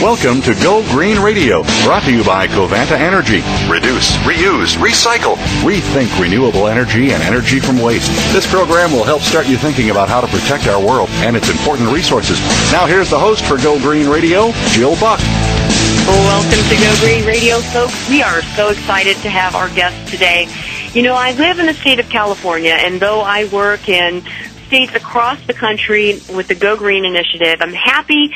Welcome to Go Green Radio, brought to you by Covanta Energy. Reduce, reuse, recycle. Rethink renewable energy and energy from waste. This program will help start you thinking about how to protect our world and its important resources. Now here's the host for Go Green Radio, Jill Buck. Welcome to Go Green Radio, folks. We are so excited to have our guest today. You know, I live in the state of California, and though I work in states across the country with the Go Green initiative, I'm happy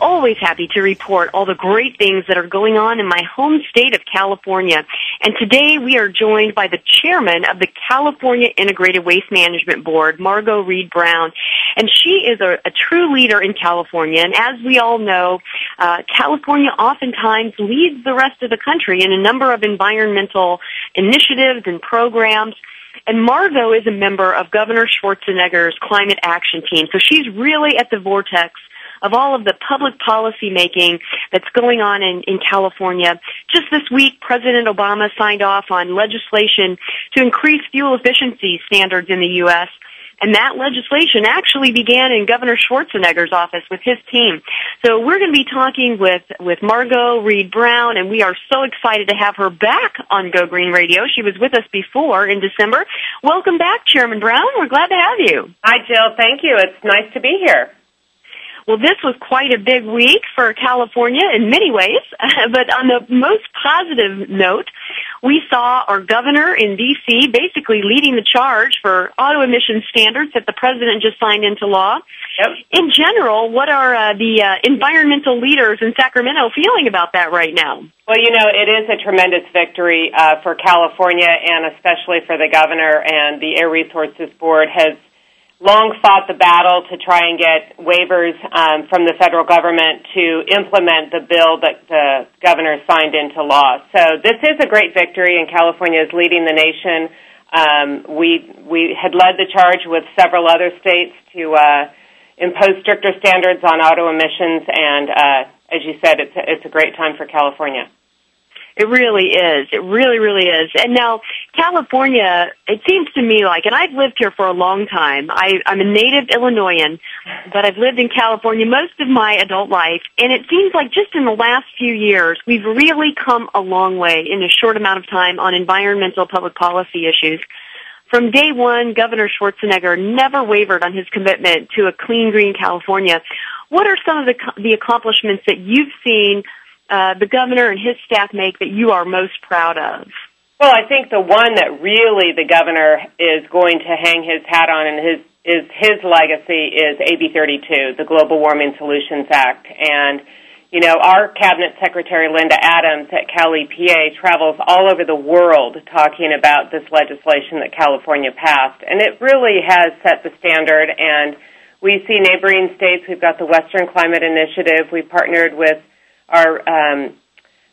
always happy to report all the great things that are going on in my home state of California. And today we are joined by the chairman of the California Integrated Waste Management Board, Margot Reed Brown. And she is a, a true leader in California. And as we all know, uh, California oftentimes leads the rest of the country in a number of environmental initiatives and programs. And Margot is a member of Governor Schwarzenegger's climate action team. So she's really at the vortex of all of the public policy making that's going on in, in California. Just this week, President Obama signed off on legislation to increase fuel efficiency standards in the U.S. And that legislation actually began in Governor Schwarzenegger's office with his team. So we're going to be talking with, with Margot Reed Brown, and we are so excited to have her back on Go Green Radio. She was with us before in December. Welcome back, Chairman Brown. We're glad to have you. Hi, Jill. Thank you. It's nice to be here. Well, this was quite a big week for California in many ways, but on the most positive note, we saw our governor in D.C. basically leading the charge for auto emission standards that the president just signed into law. Yep. In general, what are uh, the uh, environmental leaders in Sacramento feeling about that right now? Well, you know, it is a tremendous victory uh, for California and especially for the governor and the Air Resources Board has long fought the battle to try and get waivers um, from the federal government to implement the bill that the governor signed into law. So this is a great victory, and California is leading the nation. Um, we we had led the charge with several other states to uh, impose stricter standards on auto emissions, and uh, as you said, it's a, it's a great time for California. It really is. It really, really is. And now, California, it seems to me like, and I've lived here for a long time. I, I'm a native Illinoisan, but I've lived in California most of my adult life, and it seems like just in the last few years, we've really come a long way in a short amount of time on environmental public policy issues. From day one, Governor Schwarzenegger never wavered on his commitment to a clean, green California. What are some of the, the accomplishments that you've seen uh, the governor and his staff make that you are most proud of? Well, I think the one that really the governor is going to hang his hat on and his is his legacy is AB 32, the Global Warming Solutions Act. And, you know, our Cabinet Secretary Linda Adams at Cal EPA travels all over the world talking about this legislation that California passed. And it really has set the standard. And we see neighboring states. We've got the Western Climate Initiative. We partnered with our um,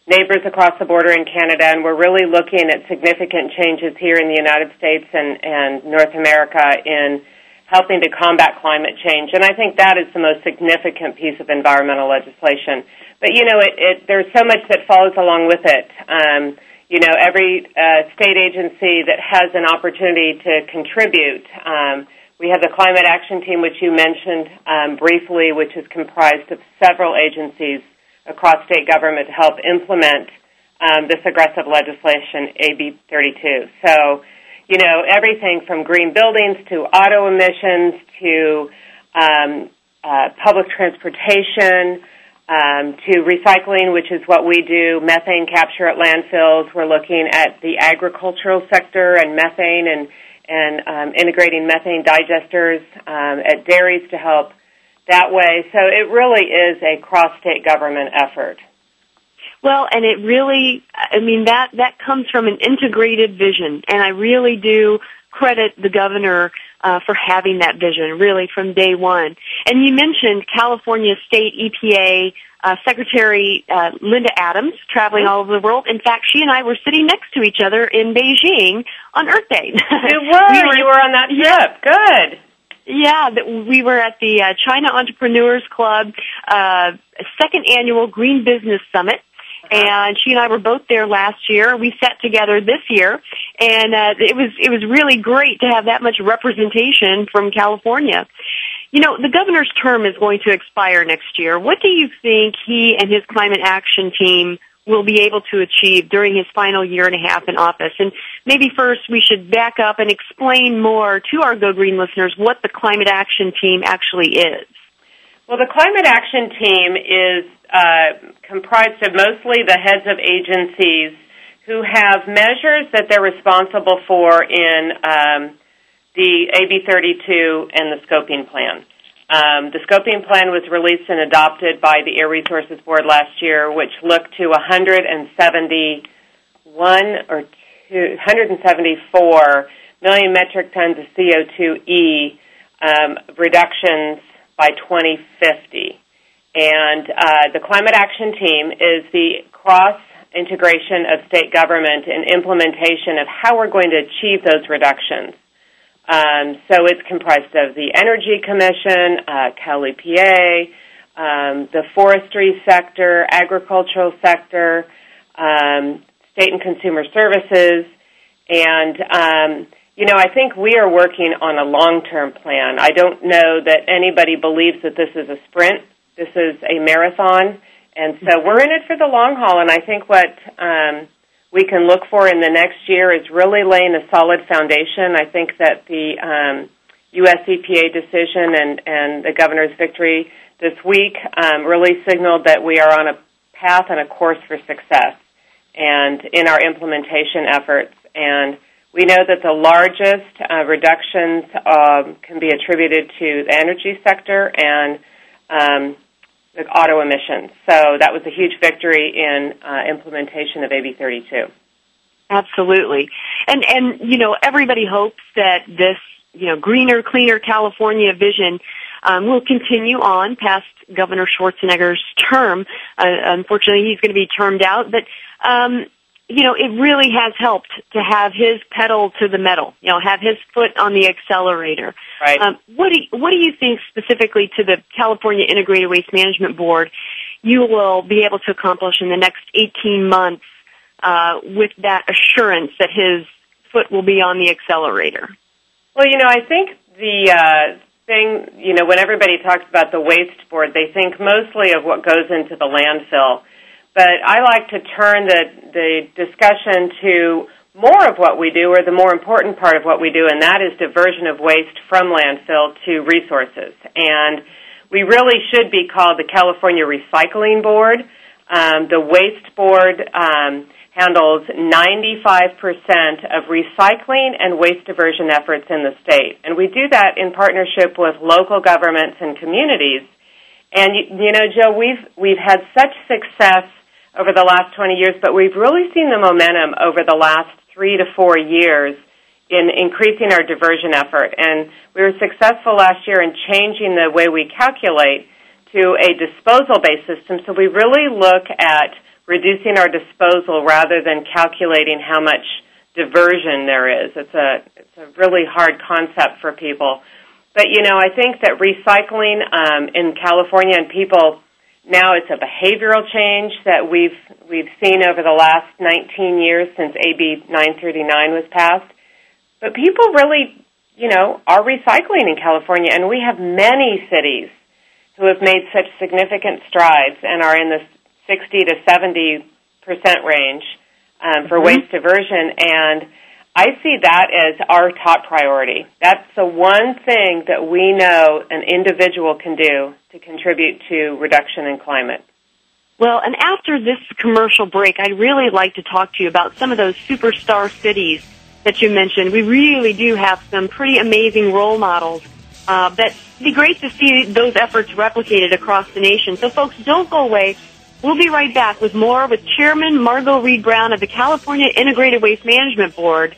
neighbors across the border in Canada, and we're really looking at significant changes here in the United States and, and North America in helping to combat climate change. And I think that is the most significant piece of environmental legislation. But you know, it, it, there's so much that follows along with it. Um, you know, every uh, state agency that has an opportunity to contribute. Um, we have the Climate Action Team, which you mentioned um, briefly, which is comprised of several agencies across state government to help implement um, this aggressive legislation, AB 32. So, you know, everything from green buildings to auto emissions to um, uh, public transportation um, to recycling, which is what we do, methane capture at landfills. We're looking at the agricultural sector and methane and and um, integrating methane digesters um, at dairies to help that way. So it really is a cross-state government effort. Well, and it really, I mean, that, that comes from an integrated vision, and I really do credit the governor uh, for having that vision, really, from day one. And you mentioned California State EPA uh, Secretary uh, Linda Adams traveling all over the world. In fact, she and I were sitting next to each other in Beijing on Earth Day. You were. we were you were on that trip. Good. Yeah, we were at the uh, China Entrepreneurs Club uh, second annual Green Business Summit and she and I were both there last year. We sat together this year, and uh, it was it was really great to have that much representation from California. You know, the governor's term is going to expire next year. What do you think he and his climate action team will be able to achieve during his final year and a half in office? And maybe first we should back up and explain more to our Go Green listeners what the climate action team actually is. Well, the climate action team is uh, comprised of mostly the heads of agencies who have measures that they're responsible for in um, the AB 32 and the scoping plan. Um, the scoping plan was released and adopted by the Air Resources Board last year, which looked to 171 or 174 million metric tons of CO2e um, reductions by 2050. And uh, the Climate Action Team is the cross integration of state government and implementation of how we're going to achieve those reductions. Um, so it's comprised of the Energy Commission, uh, Cal EPA, um, the forestry sector, agricultural sector, um, state and consumer services, and um, you know, I think we are working on a long-term plan. I don't know that anybody believes that this is a sprint. This is a marathon. And so we're in it for the long haul. And I think what um, we can look for in the next year is really laying a solid foundation. I think that the um, U.S. EPA decision and, and the governor's victory this week um, really signaled that we are on a path and a course for success and in our implementation efforts. And we know that the largest uh, reductions um, can be attributed to the energy sector and um, auto emissions. So that was a huge victory in uh, implementation of AB 32. Absolutely, and and you know everybody hopes that this you know greener, cleaner California vision um, will continue on past Governor Schwarzenegger's term. Uh, unfortunately, he's going to be termed out, but um, you know, it really has helped to have his pedal to the metal, you know, have his foot on the accelerator. Right. Um, what do you, what do you think specifically to the California Integrated Waste Management Board you will be able to accomplish in the next 18 months uh, with that assurance that his foot will be on the accelerator? Well, you know, I think the uh, thing, you know, when everybody talks about the waste board, they think mostly of what goes into the landfill but I like to turn the, the discussion to more of what we do, or the more important part of what we do, and that is diversion of waste from landfill to resources. And we really should be called the California Recycling Board. Um, the Waste Board um, handles 95% of recycling and waste diversion efforts in the state. And we do that in partnership with local governments and communities. And you, you know, Joe, we've we've had such success over the last 20 years, but we've really seen the momentum over the last three to four years in increasing our diversion effort. And we were successful last year in changing the way we calculate to a disposal based system. So we really look at reducing our disposal rather than calculating how much diversion there is. It's a, it's a really hard concept for people. But you know, I think that recycling um, in California and people now it's a behavioral change that we've we've seen over the last 19 years since AB 939 was passed. But people really, you know, are recycling in California, and we have many cities who have made such significant strides and are in the 60 to 70 percent range um, for mm-hmm. waste diversion and I see that as our top priority. That's the one thing that we know an individual can do to contribute to reduction in climate. Well, and after this commercial break, I'd really like to talk to you about some of those superstar cities that you mentioned. We really do have some pretty amazing role models. Uh, that would be great to see those efforts replicated across the nation. So folks, don't go away. We'll be right back with more with Chairman Margot Reed Brown of the California Integrated Waste Management Board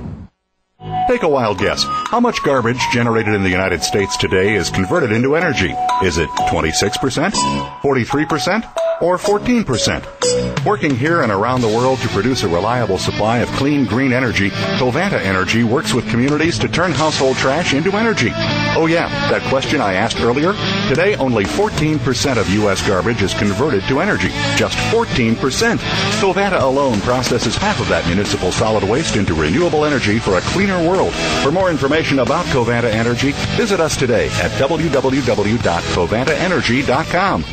Take a wild guess. How much garbage generated in the United States today is converted into energy? Is it 26%, 43%, or 14%? Working here and around the world to produce a reliable supply of clean, green energy, Covanta Energy works with communities to turn household trash into energy. Oh, yeah, that question I asked earlier? Today, only 14% of U.S. garbage is converted to energy. Just 14%. Covanta alone processes half of that municipal solid waste into renewable energy for a cleaner world. For more information about Covanta Energy, visit us today at www.covantaenergy.com.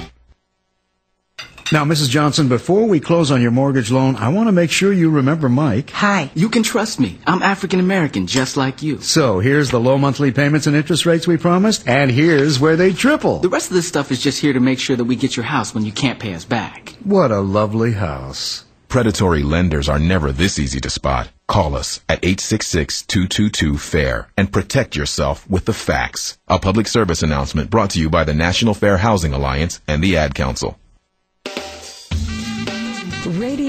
Now, Mrs. Johnson, before we close on your mortgage loan, I want to make sure you remember Mike. Hi, you can trust me. I'm African American, just like you. So, here's the low monthly payments and interest rates we promised, and here's where they triple. The rest of this stuff is just here to make sure that we get your house when you can't pay us back. What a lovely house. Predatory lenders are never this easy to spot. Call us at 866-222-FAIR and protect yourself with the facts. A public service announcement brought to you by the National Fair Housing Alliance and the Ad Council.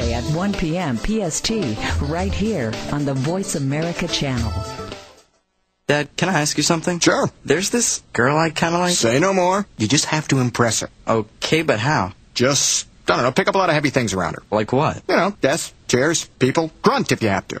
at 1 p.m. PST, right here on the Voice America channel. Dad, can I ask you something? Sure. There's this girl I kind of like. Say no more. You just have to impress her. Okay, but how? Just, I don't know, pick up a lot of heavy things around her. Like what? You know, desks, chairs, people. Grunt if you have to.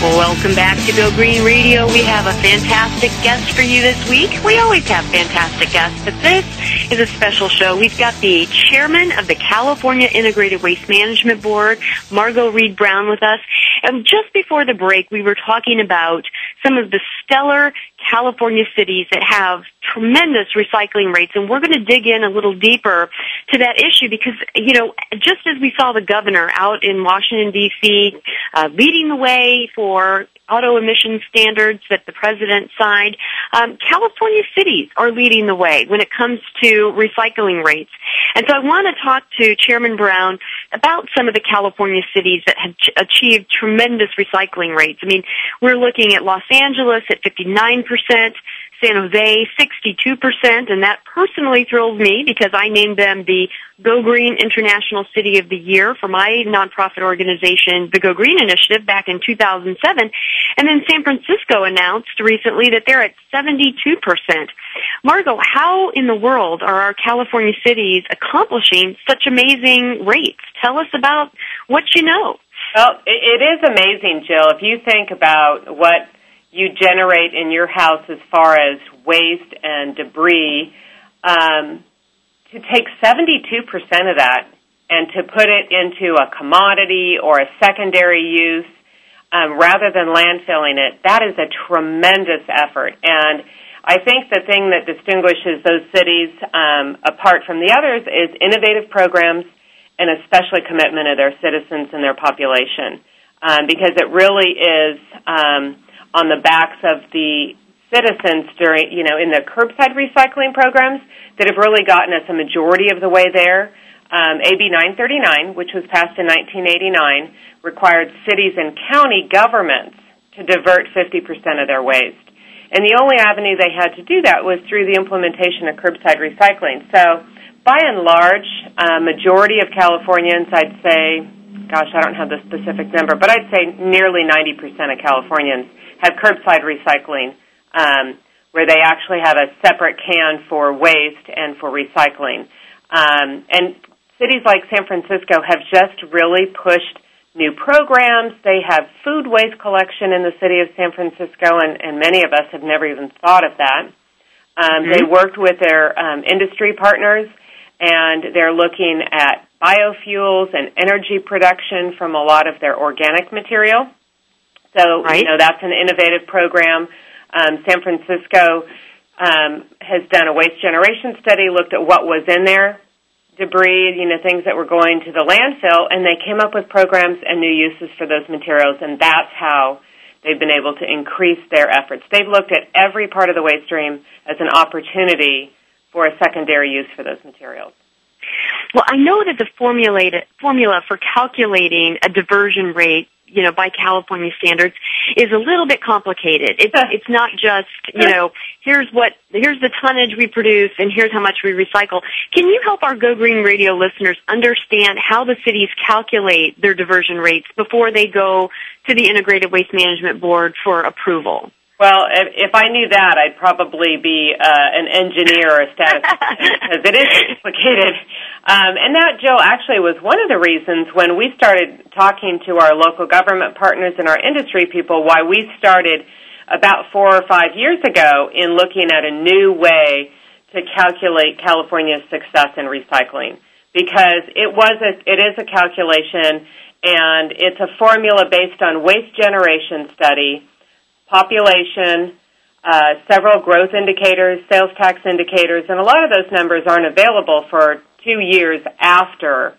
Well, welcome back to Go Green Radio. We have a fantastic guest for you this week. We always have fantastic guests, but this is a special show. We've got the chairman of the California Integrated Waste Management Board, Margot Reed Brown, with us. And just before the break, we were talking about some of the stellar California cities that have tremendous recycling rates, and we're going to dig in a little deeper to that issue because, you know, just as we saw the governor out in Washington, D.C., uh, leading the way for auto emission standards that the president signed, um, California cities are leading the way when it comes to recycling rates. And so I want to talk to Chairman Brown about some of the California cities that have ch- achieved tremendous recycling rates. I mean, we're looking at Los Angeles at 59%, San Jose, 62%, and that personally thrills me because I named them the Go Green International City of the Year for my nonprofit organization, the Go Green Initiative, back in 2007. And then San Francisco announced recently that they're at 72%. Margot, how in the world are our California cities accomplishing such amazing rates? Tell us about what you know. Well, it is amazing, Jill. If you think about what you generate in your house as far as waste and debris, um, to take 72% of that and to put it into a commodity or a secondary use um, rather than landfilling it, that is a tremendous effort. And I think the thing that distinguishes those cities um, apart from the others is innovative programs and especially commitment of their citizens and their population. Um, because it really is um, on the backs of the citizens during, you know, in the curbside recycling programs that have really gotten us a majority of the way there. Um, AB 939, which was passed in 1989, required cities and county governments to divert 50% of their waste. And the only avenue they had to do that was through the implementation of curbside recycling. So, by and large, a majority of Californians, I'd say, gosh, I don't have the specific number, but I'd say nearly 90% of Californians have curbside recycling, um, where they actually have a separate can for waste and for recycling. Um, and cities like San Francisco have just really pushed new programs. They have food waste collection in the city of San Francisco, and, and many of us have never even thought of that. Um, mm-hmm. They worked with their um, industry partners, and they're looking at biofuels and energy production from a lot of their organic material. So, right. you know, that's an innovative program. Um, San Francisco um, has done a waste generation study, looked at what was in there, debris, you know, things that were going to the landfill, and they came up with programs and new uses for those materials, and that's how they've been able to increase their efforts. They've looked at every part of the waste stream as an opportunity for a secondary use for those materials. Well, I know that the formula for calculating a diversion rate you know, by California standards is a little bit complicated. It's, it's not just, you know, here's what, here's the tonnage we produce and here's how much we recycle. Can you help our Go Green Radio listeners understand how the cities calculate their diversion rates before they go to the Integrated Waste Management Board for approval? Well, if, if I knew that, I'd probably be uh, an engineer or a statistician because it is complicated. Um, and that, Joe, actually was one of the reasons when we started talking to our local government partners and our industry people why we started about four or five years ago in looking at a new way to calculate California's success in recycling. Because it was a, it is a calculation and it's a formula based on waste generation study population, uh, several growth indicators, sales tax indicators, and a lot of those numbers aren't available for two years after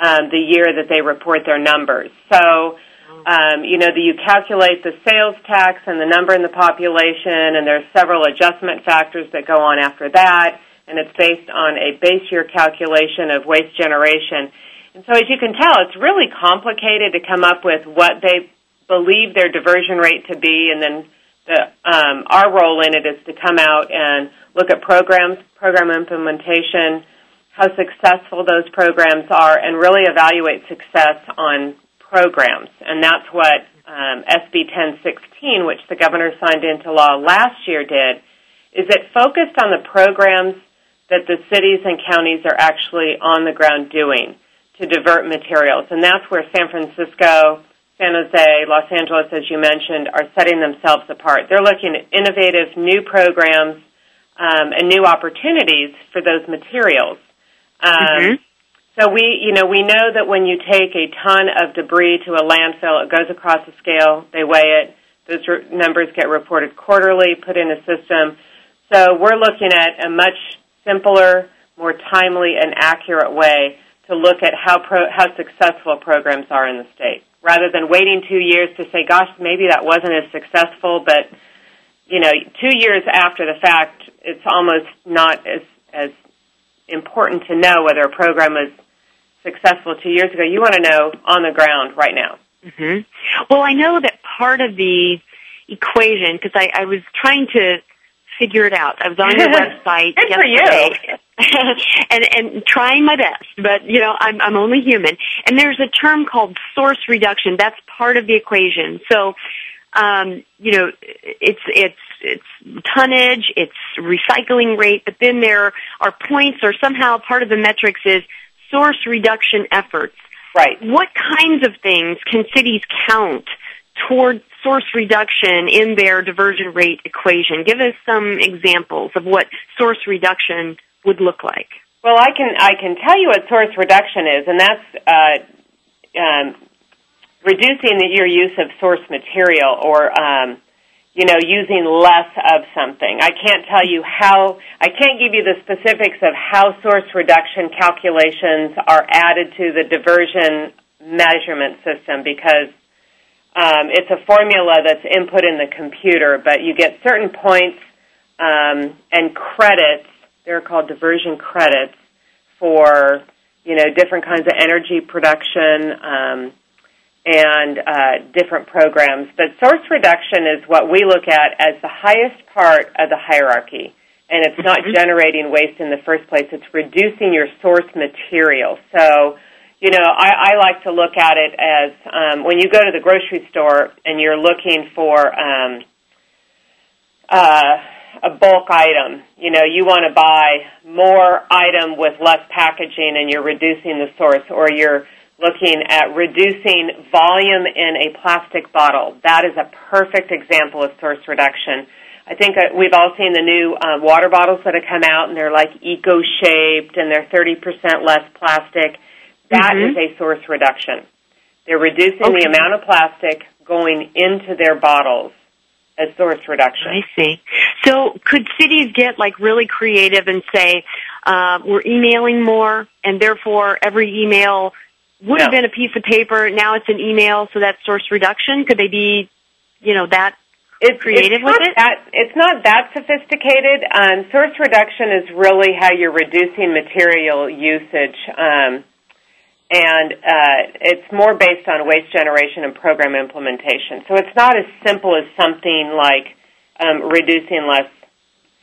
um, the year that they report their numbers. So, um, you know, the, you calculate the sales tax and the number in the population, and there's several adjustment factors that go on after that, and it's based on a base year calculation of waste generation. And so, as you can tell, it's really complicated to come up with what they believe their diversion rate to be, and then the, um, our role in it is to come out and look at programs, program implementation, how successful those programs are, and really evaluate success on programs. And that's what um, SB 1016, which the governor signed into law last year, did. Is it focused on the programs that the cities and counties are actually on the ground doing to divert materials, and that's where San Francisco San Jose, Los Angeles, as you mentioned, are setting themselves apart. They're looking at innovative new programs um, and new opportunities for those materials. Um, mm-hmm. So we, you know, we know that when you take a ton of debris to a landfill, it goes across a scale. They weigh it. Those re- numbers get reported quarterly, put in a system. So we're looking at a much simpler, more timely, and accurate way to look at how pro- how successful programs are in the state rather than waiting two years to say, gosh, maybe that wasn't as successful, but you know, two years after the fact, it's almost not as as important to know whether a program was successful two years ago. You want to know on the ground right now. Mm-hmm. Well, I know that part of the equation, because I, I was trying to figure it out. I was on your website Good for you. and and trying my best, but you know, I'm I'm only human. And there's a term called source reduction. That's part of the equation. So um, you know, it's it's it's tonnage, it's recycling rate, but then there are points or somehow part of the metrics is source reduction efforts. Right. What kinds of things can cities count toward source reduction in their diversion rate equation? Give us some examples of what source reduction would look like. Well, I can I can tell you what source reduction is, and that's uh, um, reducing the, your use of source material or um, you know using less of something. I can't tell you how. I can't give you the specifics of how source reduction calculations are added to the diversion measurement system because um, it's a formula that's input in the computer, but you get certain points um, and credits. They're called diversion credits for you know different kinds of energy production um, and uh, different programs. But source reduction is what we look at as the highest part of the hierarchy. And it's not generating waste in the first place, it's reducing your source material. So, you know, I, I like to look at it as um, when you go to the grocery store and you're looking for um, uh, a bulk item, you know, you want to buy more item with less packaging and you're reducing the source, or you're looking at reducing volume in a plastic bottle. That is a perfect example of source reduction. I think uh, we've all seen the new uh, water bottles that have come out, and they're like eco-shaped, and they're 30% less plastic. That Mhm. is a source reduction. They're reducing Okay. the amount of plastic going into their bottles as source reduction. I see. So could cities get like really creative and say, uh, we're emailing more and therefore every email would have been a piece of paper, now it's an email, so that's source reduction? Could they be, you know, that it's, creative it's with it? That, it's not that sophisticated. Um, source reduction is really how you're reducing material usage, um, and uh, it's more based on waste generation and program implementation. So it's not as simple as something like um, reducing less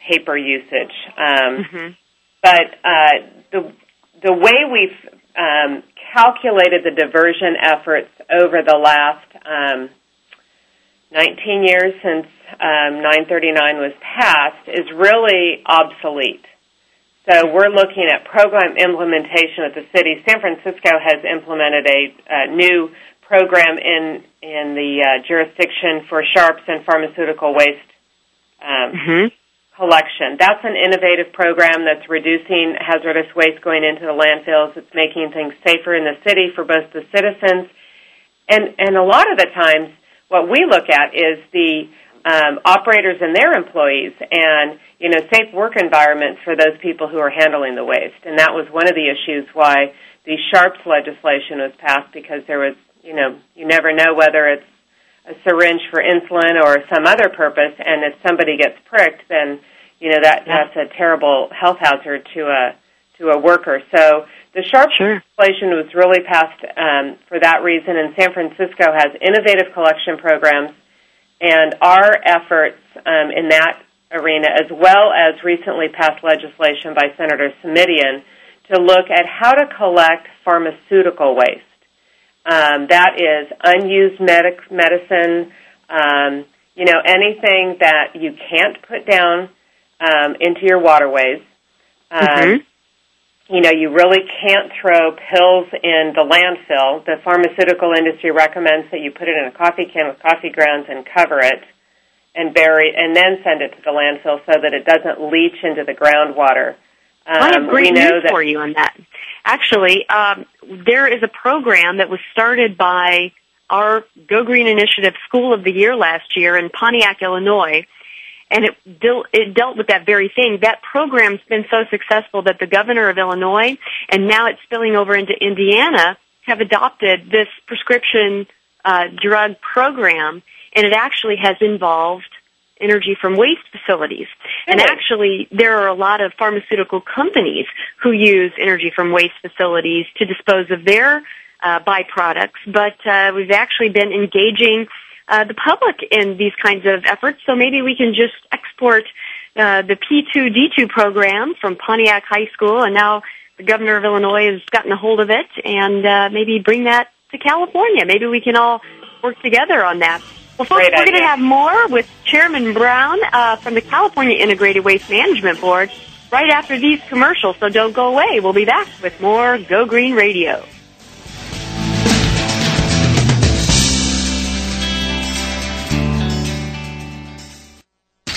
paper usage. Um, Mhm. but uh, the the way we've um, calculated the diversion efforts over the last um, 19 years since um, 939 was passed is really obsolete. So we're looking at program implementation at the city. San Francisco has implemented a, uh new program in in the uh, jurisdiction for sharps and pharmaceutical waste um, Mhm. collection. That's an innovative program that's reducing hazardous waste going into the landfills. It's making things safer in the city for both the citizens and and a lot of the times what we look at is the um, operators and their employees and you know safe work environments for those people who are handling the waste and that was one of the issues why the sharps legislation was passed because there was you know you never know whether it's a syringe for insulin or some other purpose and if somebody gets pricked then you know that Yeah. that's a terrible health hazard to a to a worker so the sharp Sure. legislation was really passed um, for that reason, and San Francisco has innovative collection programs, and our efforts um, in that arena, as well as recently passed legislation by Senator Simitian to look at how to collect pharmaceutical waste. Um, that is unused medic- medicine, um, you know, anything that you can't put down um, into your waterways. Um, Mhm. You know, you really can't throw pills in the landfill. The pharmaceutical industry recommends that you put it in a coffee can with coffee grounds and cover it and bury and then send it to the landfill so that it doesn't leach into the groundwater. Um, I have great know news that for you on that. Actually, um, there is a program that was started by our Go Green Initiative School of the Year last year in Pontiac, Illinois, and it, deal, it dealt with that very thing. That program's been so successful that the governor of Illinois, and now it's spilling over into Indiana, have adopted this prescription uh, drug program, and it actually has involved energy from waste facilities. And actually, there are a lot of pharmaceutical companies who use energy from waste facilities to dispose of their uh, byproducts, but uh, we've actually been engaging uh, the public in these kinds of efforts, so maybe we can just export uh, the P2D2 program from Pontiac High School, and now the governor of Illinois has gotten a hold of it, and uh, maybe bring that to California. Maybe we can all work together on that. Well, folks, Great we're going to have more with Chairman Brown uh, from the California Integrated Waste Management Board right after these commercials, so don't go away. We'll be back with more Go Green Radio.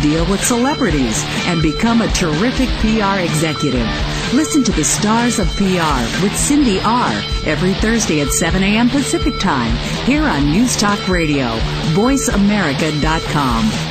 deal with celebrities, and become a terrific PR executive. Listen to the Stars of PR with Cindy R. every Thursday at 7 a.m. Pacific Time here on News Talk Radio, voiceamerica.com.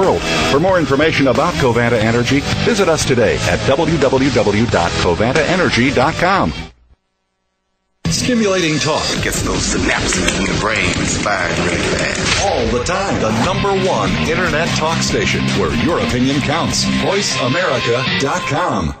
For more information about Covanta Energy, visit us today at www.covantaenergy.com. Stimulating talk. Gets those synapses in the brain firing really fast. All the time. The number one internet talk station where your opinion counts. VoiceAmerica.com.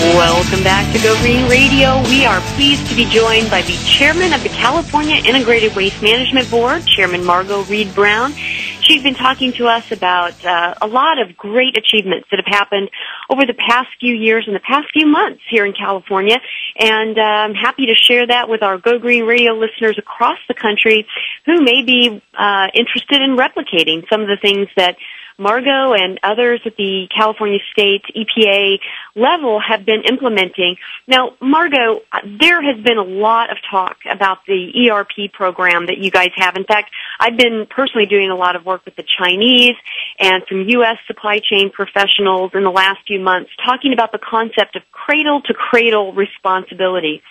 Welcome back to Go Green Radio. We are pleased to be joined by the chairman of the California Integrated Waste Management Board, Chairman Margot Reed Brown. She's been talking to us about uh, a lot of great achievements that have happened over the past few years and the past few months here in California. And uh, I'm happy to share that with our Go Green Radio listeners across the country who may be uh, interested in replicating some of the things that Margot and others at the California State EPA level have been implementing. Now, Margot, there has been a lot of talk about the ERP program that you guys have. In fact, I've been personally doing a lot of work with the Chinese and some U.S. supply chain professionals in the last few months talking about the concept of cradle to cradle responsibility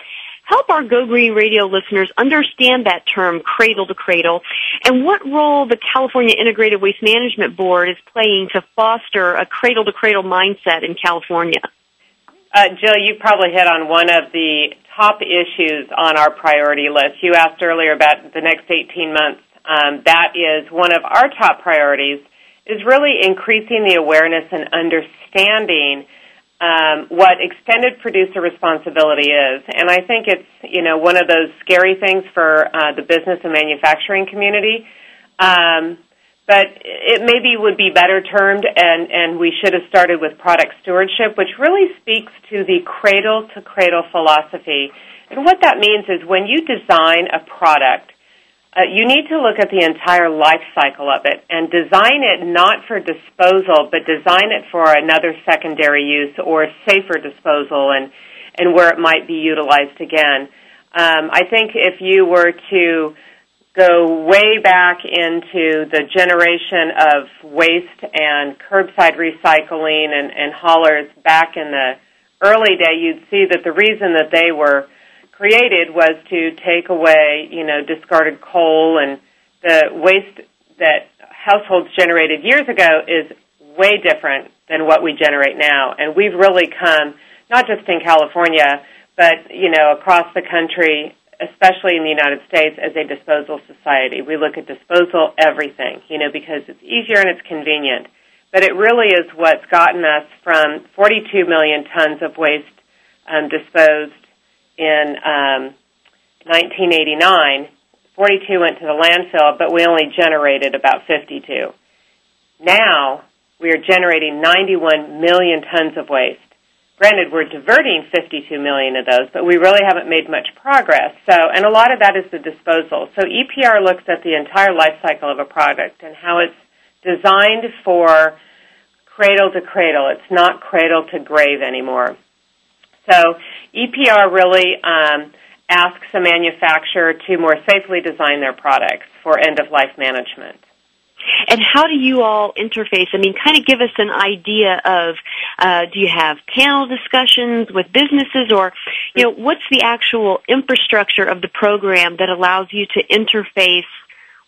help our Go Green Radio listeners understand that term, cradle to cradle, and what role the California Integrated Waste Management Board is playing to foster a cradle to cradle mindset in California. Uh, Jill, you probably hit on one of the top issues on our priority list. You asked earlier about the next 18 months. Um, that is one of our top priorities is really increasing the awareness and understanding um, what extended producer responsibility is. And I think it's, you know, one of those scary things for uh, the business and manufacturing community. Um, but it maybe would be better termed, and, and we should have started with product stewardship, which really speaks to the cradle to cradle philosophy. And what that means is when you design a product, uh, you need to look at the entire life cycle of it and design it not for disposal, but design it for another secondary use or safer disposal and, and where it might be utilized again. Um, I think if you were to go way back into the generation of waste and curbside recycling and, and haulers back in the early day, you'd see that the reason that they were created was to take away, you know, discarded coal and the waste that households generated years ago is way different than what we generate now. And we've really come, not just in California, but you know across the country, especially in the United States, as a disposal society. We look at disposal everything, you know, because it's easier and it's convenient. But it really is what's gotten us from 42 million tons of waste um, disposed in um, 1989. 42 went to the landfill, but we only generated about 52. Now we are generating 91 million tons of waste. Granted, we're diverting 52 million of those, but we really haven't made much progress. So, and a lot of that is the disposal. So EPR looks at the entire life cycle of a product and how it's designed for cradle to cradle. It's not cradle to grave anymore. So EPR really um, asks a manufacturer to more safely design their products for end of life management. And how do you all interface? I mean, kind of give us an idea of uh, do you have panel discussions with businesses, or you know, what's the actual infrastructure of the program that allows you to interface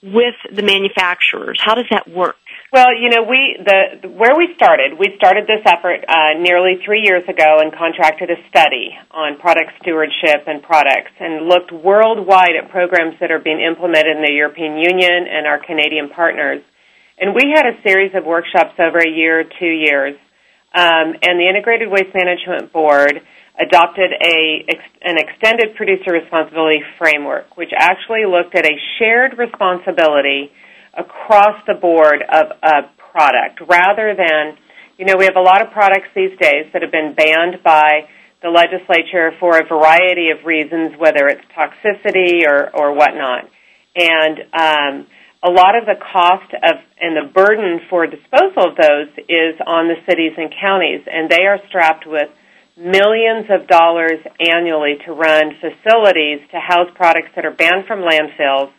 with the manufacturers? How does that work? Well, you know, we the where we started, we started this effort uh, nearly three years ago and contracted a study on product stewardship and products, and looked worldwide at programs that are being implemented in the European Union and our Canadian partners. And we had a series of workshops over a year, two years, um, and the Integrated Waste Management Board adopted a an extended producer responsibility framework, which actually looked at a shared responsibility across the board of a product rather than, you know, we have a lot of products these days that have been banned by the legislature for a variety of reasons, whether it's toxicity or, or whatnot. And um, a lot of the cost of and the burden for disposal of those is on the cities and counties, and they are strapped with millions of dollars annually to run facilities to house products that are banned from landfills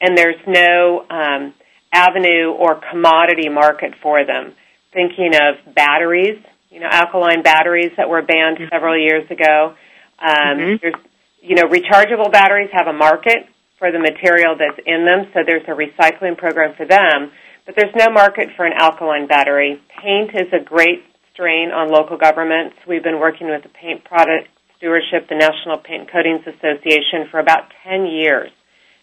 and there's no um, avenue or commodity market for them. Thinking of batteries, you know, alkaline batteries that were banned mm-hmm. several years ago. Um, mm-hmm. There's, you know, rechargeable batteries have a market for the material that's in them, so there's a recycling program for them. But there's no market for an alkaline battery. Paint is a great strain on local governments. We've been working with the Paint Product Stewardship, the National Paint Coatings Association, for about 10 years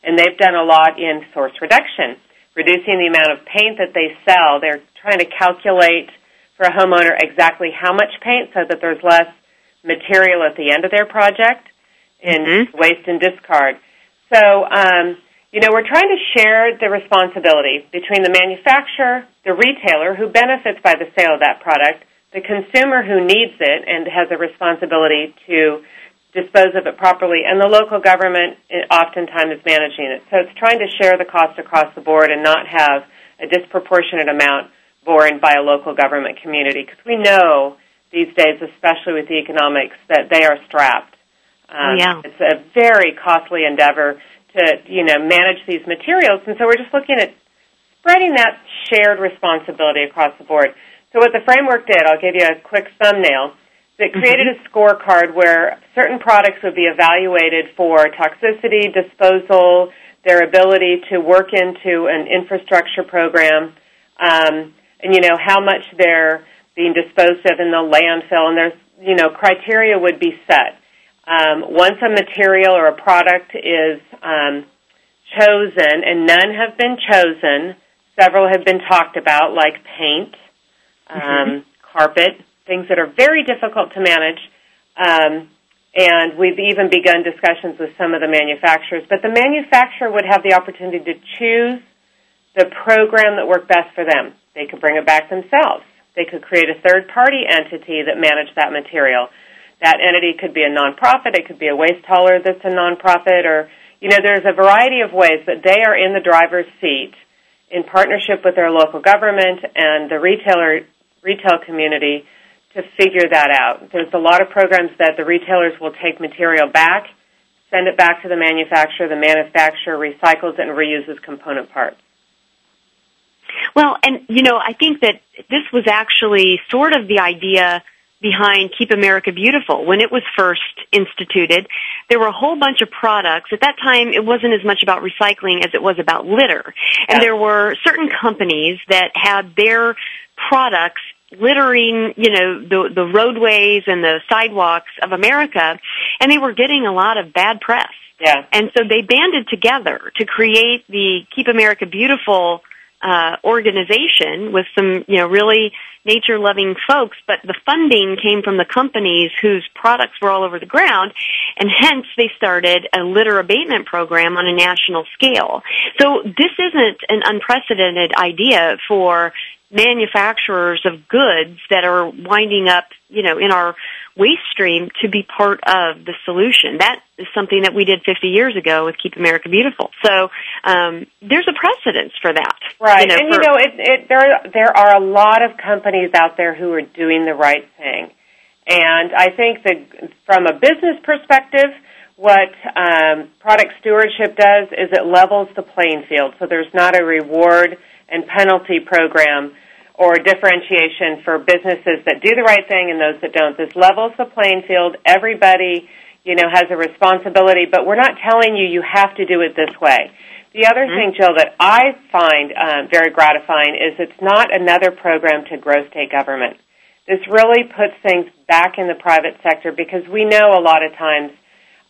and they've done a lot in source reduction, reducing the amount of paint that they sell. They're trying to calculate for a homeowner exactly how much paint so that there's less material at the end of their project in mm-hmm. waste and discard. So, um, you know, we're trying to share the responsibility between the manufacturer, the retailer who benefits by the sale of that product, the consumer who needs it and has a responsibility to dispose of it properly, and the local government eh, oftentimes is managing it. So it's trying to share the cost across the board and not have a disproportionate amount borne by a local government community, because we know these days, especially with the economics, that they are strapped. Um, yeah. It's a very costly endeavor to, you know, manage these materials, and so we're just looking at spreading that shared responsibility across the board. So what the framework did, I'll give you a quick thumbnail that created mm-hmm. a scorecard where certain products would be evaluated for toxicity, disposal, their ability to work into an infrastructure program, um, and you know how much they're being disposed of in the landfill. And there's you know criteria would be set. Um, once a material or a product is um, chosen, and none have been chosen, several have been talked about, like paint, um, mm-hmm. carpet, things that are very difficult to manage. Um, and we've even begun discussions with some of the manufacturers. But the manufacturer would have the opportunity to choose the program that worked best for them. They could bring it back themselves. They could create a third party entity that managed that material. That entity could be a nonprofit, it could be a waste hauler that's a nonprofit, or, you know, there's a variety of ways that they are in the driver's seat in partnership with their local government and the retailer retail community to figure that out. There's a lot of programs that the retailers will take material back, send it back to the manufacturer, the manufacturer recycles and reuses component parts. Well, and you know, I think that this was actually sort of the idea behind Keep America Beautiful. When it was first instituted, there were a whole bunch of products. At that time, it wasn't as much about recycling as it was about litter. And there were certain companies that had their products littering, you know, the, the roadways and the sidewalks of America, and they were getting a lot of bad press. Yeah. And so they banded together to create the Keep America Beautiful uh, organization with some, you know, really nature loving folks, but the funding came from the companies whose products were all over the ground, and hence they started a litter abatement program on a national scale. So this isn't an unprecedented idea for manufacturers of goods that are winding up, you know, in our waste stream to be part of the solution. That is something that we did 50 years ago with Keep America Beautiful. So um, there's a precedence for that. Right, You know, and for- you know, it, it, there there are a lot of companies out there who are doing the right thing, and I think that from a business perspective, what um, product stewardship does is it levels the playing field. So there's not a reward and penalty program or differentiation for businesses that do the right thing and those that don't. This levels the playing field. Everybody, you know, has a responsibility, but we're not telling you you have to do it this way. The other thing, Jill, that I find um, very gratifying is it's not another program to grow state government. This really puts things back in the private sector because we know a lot of times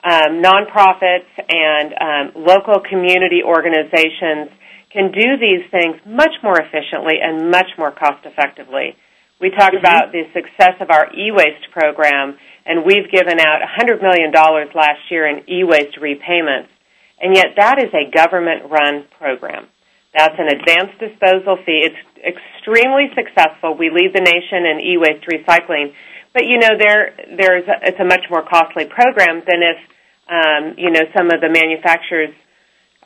um, nonprofits and um, local community organizations can do these things much more efficiently and much more cost effectively. We talk about the success of our e-waste program, and we've given out $100 million last year in e-waste repayments, and yet that is a government-run program. That's an advanced disposal fee. It's extremely successful. We lead the nation in e-waste recycling, but you know there there's a, it's a much more costly program than if um, you know some of the manufacturers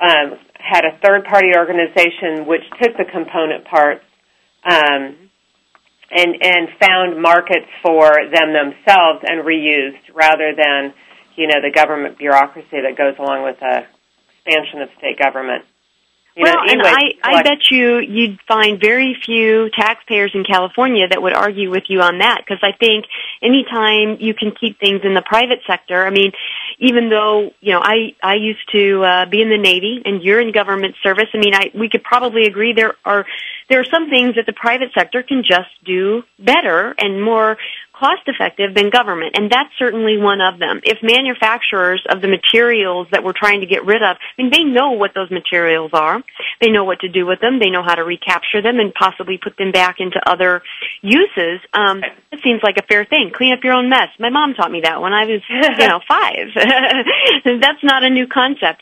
um, had a third party organization which took the component parts um, and and found markets for them themselves and reused rather than you know the government bureaucracy that goes along with the expansion of state government. You well, know, and I, I bet you you'd find very few taxpayers in California that would argue with you on that because I think anytime you can keep things in the private sector, I mean, even though, you know, I, I used to uh, be in the Navy and you're in government service, I mean, I, we could probably agree there are, there are some things that the private sector can just do better and more cost effective than government, and that's certainly one of them. If manufacturers of the materials that we're trying to get rid of, I mean, they know what those materials are, they know what to do with them, they know how to recapture them and possibly put them back into other uses. Um, it seems like a fair thing. Clean up your own mess. My mom taught me that when I was, you know, five. that's not a new concept.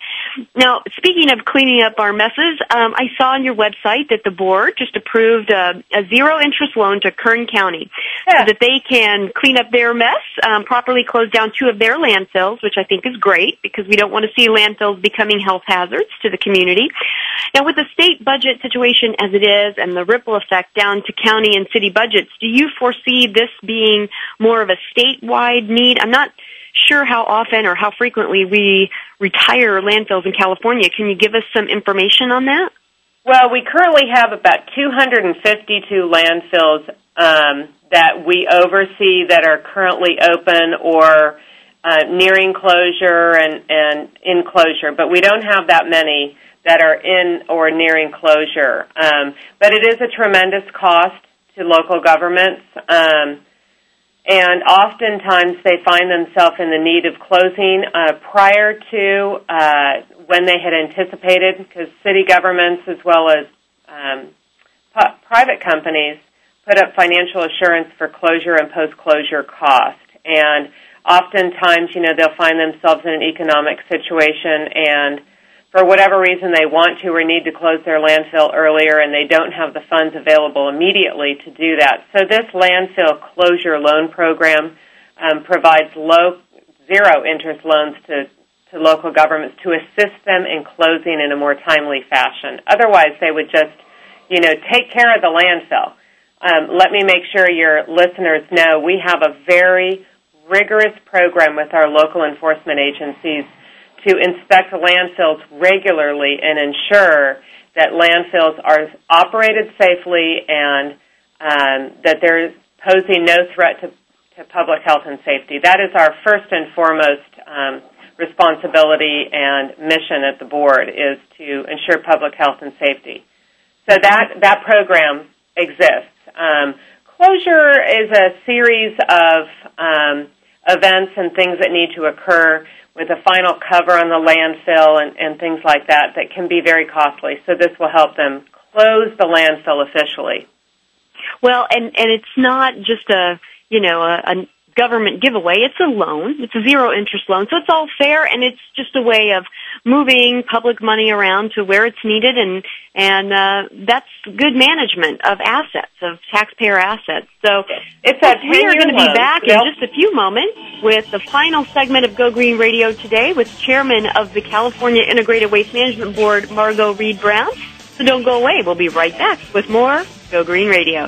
Now, speaking of cleaning up our messes, um, I saw on your website that the board just approved a, a zero interest loan to Kern County so that they can clean up their mess, um, properly close down two of their landfills, which I think is great because we don't want to see landfills becoming health hazards to the community. Now, with the state budget situation as it is and the ripple effect down to county and city budgets, do you foresee this being more of a statewide need? I'm not sure how often or how frequently we retire landfills in California. Can you give us some information on that? Well, we currently have about 252 landfills um, that we oversee that are currently open or uh, nearing closure and, and in closure, but we don't have that many that are in or nearing closure. Um, but it is a tremendous cost to local governments. Um, and oftentimes they find themselves in the need of closing uh, prior to uh, when they had anticipated, because city governments as well as um, private companies put up financial assurance for closure and post-closure cost. And oftentimes, you know, they'll find themselves in an economic situation and for whatever reason they want to or need to close their landfill earlier and they don't have the funds available immediately to do that. So this landfill closure loan program um, provides low, zero interest loans to, to local governments to assist them in closing in a more timely fashion. Otherwise, they would just, you know, take care of the landfill. Um, let me make sure your listeners know we have a very rigorous program with our local enforcement agencies to inspect landfills regularly and ensure that landfills are operated safely and um, that they're posing no threat to, to public health and safety. That is our first and foremost um, responsibility and mission at the board is to ensure public health and safety. So that that program exists. Um, closure is a series of um, events and things that need to occur with a final cover on the landfill and, and things like that that can be very costly. So this will help them close the landfill officially. Well, and and it's not just a you know a, a government giveaway. It's a loan. It's a zero interest loan. So it's all fair and it's just a way of moving public money around to where it's needed and, and, uh, that's good management of assets, of taxpayer assets. So it's a we are going to be back Yep. in just a few moments with the final segment of Go Green Radio today with Chairman of the California Integrated Waste Management Board, Margo Reid Brown. So don't go away. We'll be right back with more Go Green Radio.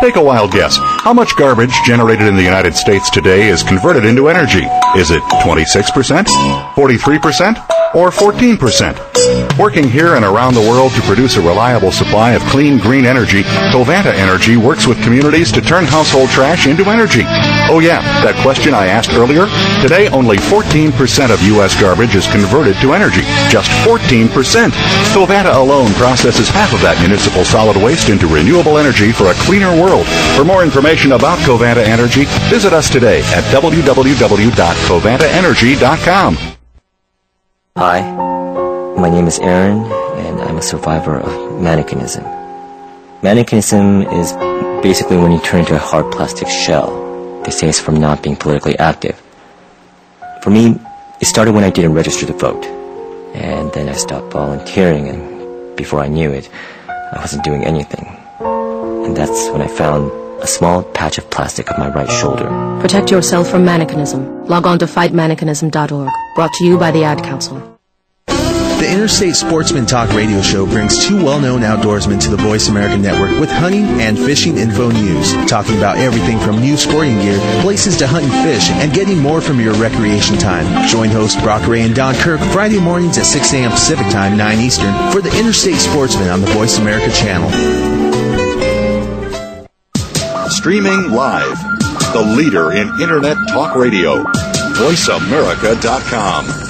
Take a wild guess. How much garbage generated in the United States today is converted into energy? Is it 26%, 43%, or 14%? Working here and around the world to produce a reliable supply of clean, green energy, Covanta Energy works with communities to turn household trash into energy. Oh yeah, that question I asked earlier? Today, only 14% of U.S. garbage is converted to energy. Just 14%. Covanta alone processes half of that municipal solid waste into renewable energy for a cleaner world. For more information about Covanta Energy, visit us today at www.covantaenergy.com. Hi, my name is Aaron, and I'm a survivor of mannequinism. Mannequinism is basically when you turn into a hard plastic shell. They say it's from not being politically active. For me, it started when I didn't register to vote, and then I stopped volunteering, and before I knew it, I wasn't doing anything. And that's when I found a small patch of plastic on my right shoulder. Protect yourself from mannequinism. Log on to fightmannequinism.org. Brought to you by the Ad Council. Interstate Sportsman Talk radio show brings two well-known outdoorsmen to the Voice America Network with hunting and fishing info news, talking about everything from new sporting gear, places to hunt and fish, and getting more from your recreation time. Join hosts Brock Ray and Don Kirk Friday mornings at 6 a.m. Pacific Time, 9 Eastern, for the Interstate Sportsman on the Voice America channel. Streaming live. The leader in Internet talk radio. VoiceAmerica.com.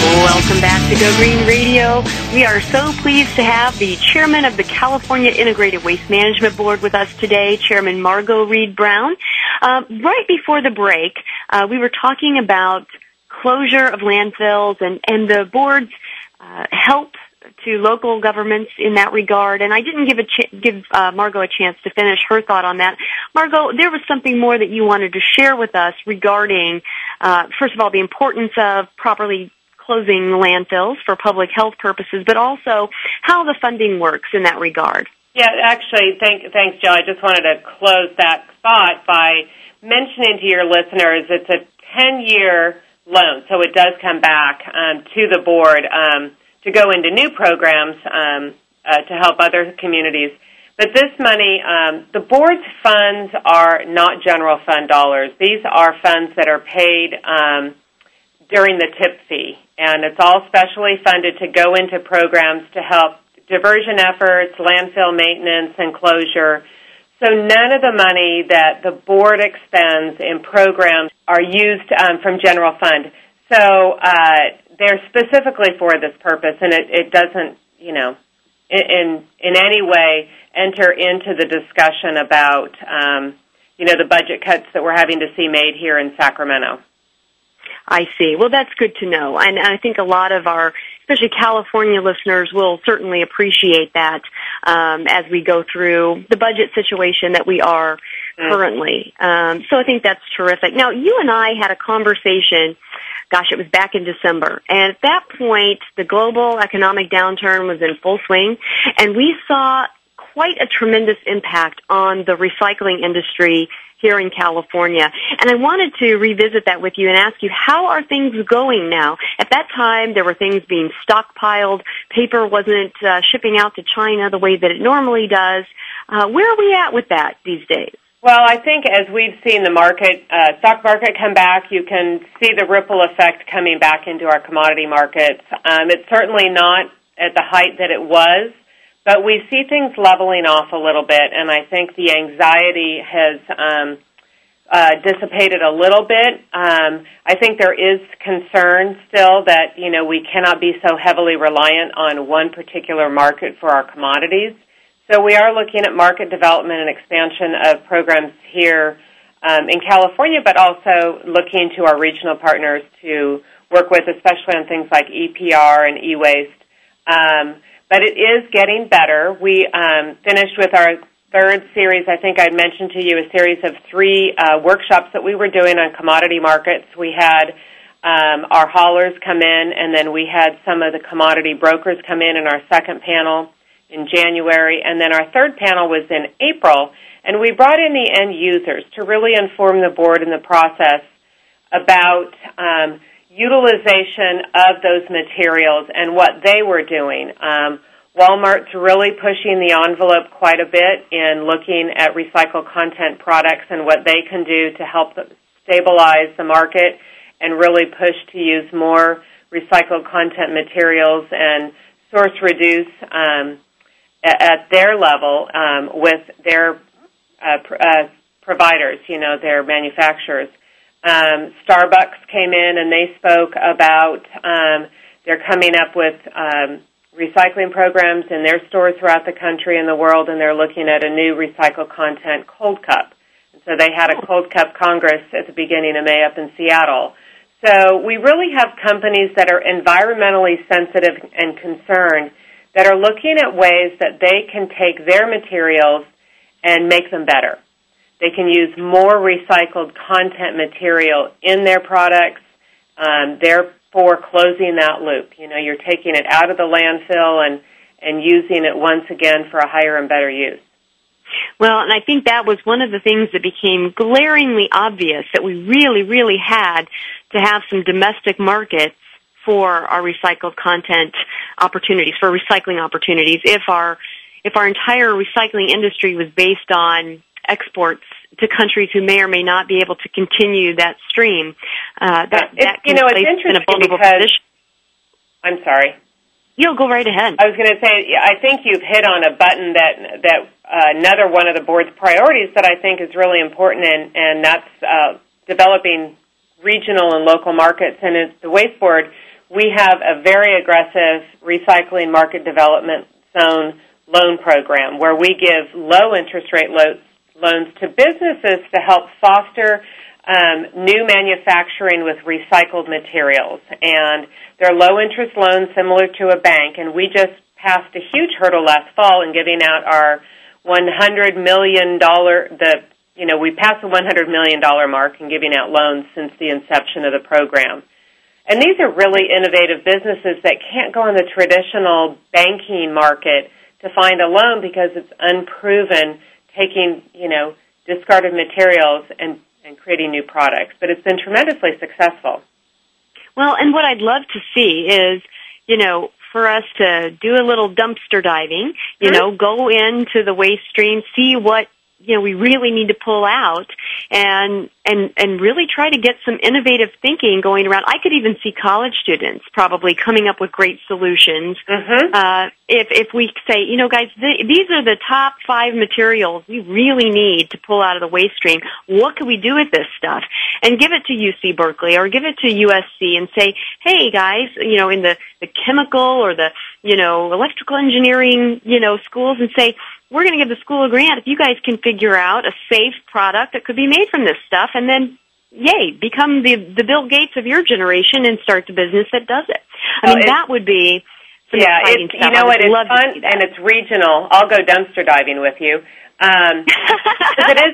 Welcome back to Go Green Radio. We are so pleased to have the chairman of the California Integrated Waste Management Board with us today, Chairman Margo Reid Brown. Uh, right before the break, uh, we were talking about closure of landfills and, and the board's uh, help to local governments in that regard. And I didn't give a ch- give uh, Margo a chance to finish her thought on that. Margo, there was something more that you wanted to share with us regarding, uh, first of all, the importance of properly closing landfills for public health purposes, but also how the funding works in that regard. Yeah, actually, thank, thanks, Jill. I just wanted to close that thought by mentioning to your listeners it's a 10-year loan, so it does come back um, to the board um, to go into new programs um, uh, to help other communities. But this money, um, the board's funds are not general fund dollars. These are funds that are paid um, during the tip fee, and it's all specially funded to go into programs to help diversion efforts, landfill maintenance, and closure. So none of the money that the board expends in programs are used um, from general fund. So uh, they're specifically for this purpose, and it, it doesn't, you know, in in, any way enter into the discussion about um, you know the budget cuts that we're having to see made here in Sacramento. I see. Well, that's good to know. And I think a lot of our, especially California listeners, will certainly appreciate that um, as we go through the budget situation that we are currently. Um, so I think that's terrific. Now, you and I had a conversation. Gosh, it was back in December. And at that point, the global economic downturn was in full swing, and we saw quite a tremendous impact on the recycling industry here in California. And I wanted to revisit that with you and ask you, how are things going now? At that time, there were things being stockpiled. Paper wasn't uh, shipping out to China the way that it normally does. Uh, where are we at with that these days? Well, I think as we've seen the market, uh, stock market come back, you can see the ripple effect coming back into our commodity markets. Um, it's certainly not at the height that it was, but we see things leveling off a little bit, and I think the anxiety has um, uh, dissipated a little bit. Um, I think there is concern still that you know we cannot be so heavily reliant on one particular market for our commodities. So we are looking at market development and expansion of programs here um, in California, but also looking to our regional partners to work with, especially on things like EPR and e-waste. Um, but it is getting better. We um, finished with our third series. I think I mentioned to you a series of three uh, workshops that we were doing on commodity markets. We had um, our haulers come in, and then we had some of the commodity brokers come in in our second panel in January, and then our third panel was in April. And we brought in the end users to really inform the board in the process about um, utilization of those materials and what they were doing. Um, Walmart's really pushing the envelope quite a bit in looking at recycled content products and what they can do to help stabilize the market and really push to use more recycled content materials and source reduce um, at, their level um, with their uh, pr- uh, providers, you know, their manufacturers. Um, Starbucks came in and they spoke about um, they're coming up with um, recycling programs in their stores throughout the country and the world, and they're looking at a new recycled content cold cup. And so they had a cold cup congress at the beginning of May up in Seattle. So we really have companies that are environmentally sensitive and concerned that are looking at ways that they can take their materials and make them better. They can use more recycled content material in their products, um, therefore closing that loop. You know, you're taking it out of the landfill and, and using it once again for a higher and better use. Well, and I think that was one of the things that became glaringly obvious that we really, really had to have some domestic markets for our recycled content opportunities, for recycling opportunities. If our if our entire recycling industry was based on exports to countries who may or may not be able to continue that stream. Uh, that you know, it's interesting because position. I'm sorry. You'll go right ahead. I was going to say, I think you've hit on a button that that uh, another one of the board's priorities that I think is really important, and and that's uh, developing regional and local markets. And it's the Waste Board, we have a very aggressive recycling market development zone loan program where we give low interest rate lo- loans to businesses to help foster um, new manufacturing with recycled materials. And they're low interest loans similar to a bank. And we just passed a huge hurdle last fall in giving out our $100 million, the, you know, we passed the $100 million mark in giving out loans since the inception of the program. And these are really innovative businesses that can't go on the traditional banking market to find a loan because it's unproven taking, you know, discarded materials and, and creating new products. But it's been tremendously successful. Well, and what I'd love to see is, you know, for us to do a little dumpster diving, you mm-hmm. know, go into the waste stream, see what you know we really need to pull out and and and really try to get some innovative thinking going around. I could even see college students probably coming up with great solutions. Mm-hmm. Uh, if if we say, you know, guys, th- these are the top five materials we really need to pull out of the waste stream. What can we do with this stuff? And give it to UC Berkeley or give it to USC and say, hey guys, you know, in the the chemical or the you know electrical engineering you know schools and say we're going to give the school a grant if you guys can figure out a safe product that could be made from this stuff and then yay become the the bill gates of your generation and start the business that does it i mean that would be some yeah, it's, stuff. you know what? It's fun and it's regional. I'll go dumpster diving with you. Um, it is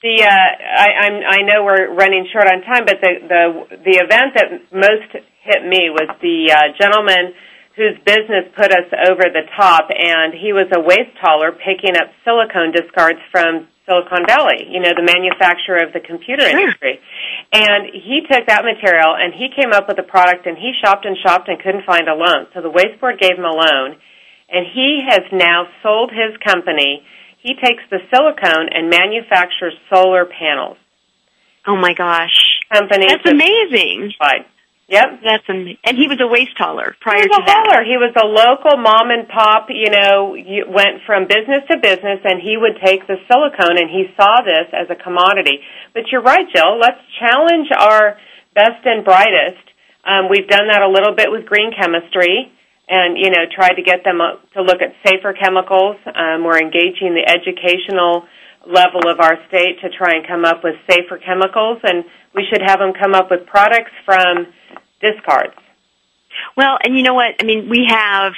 the. Uh, I, I'm. I know we're running short on time, but the the the event that most hit me was the uh, gentleman whose business put us over the top, and he was a waste hauler picking up silicone discards from Silicon Valley. You know, the manufacturer of the computer industry. And he took that material and he came up with a product and he shopped and shopped and couldn't find a loan. So the waste board gave him a loan and he has now sold his company. He takes the silicone and manufactures solar panels. oh my gosh Company that's amazing Fine. Yep. that's am- and he was a waste hauler prior he to was a that hauler. He was a local mom and pop. You know, you went from business to business, and he would take the silicone, and he saw this as a commodity. But you're right, Jill. Let's challenge our best and brightest. Um, we've done that a little bit with green chemistry, and you know, tried to get them to look at safer chemicals. Um, we're engaging the educational level of our state to try and come up with safer chemicals, and we should have them come up with products from discards. Well, and you know what? I mean, we have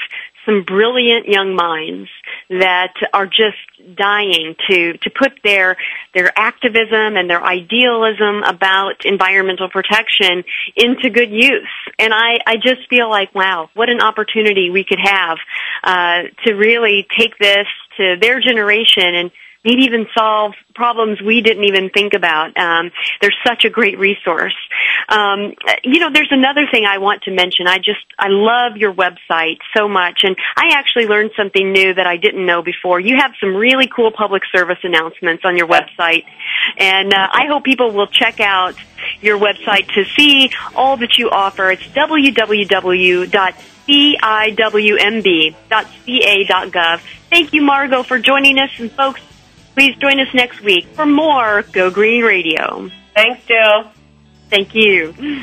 some brilliant young minds that are just dying to to put their their activism and their idealism about environmental protection into good use. And I I just feel like wow, what an opportunity we could have uh to really take this to their generation and maybe even solve problems we didn't even think about. Um, they're such a great resource. Um, you know, there's another thing I want to mention. I just I love your website so much, and I actually learned something new that I didn't know before. You have some really cool public service announcements on your website, and uh, I hope people will check out your website to see all that you offer. It's www.ciwmb.ca.gov. Thank you, Margo, for joining us, and folks, please join us next week for more Go Green Radio. Thanks, Jill. Thank you. You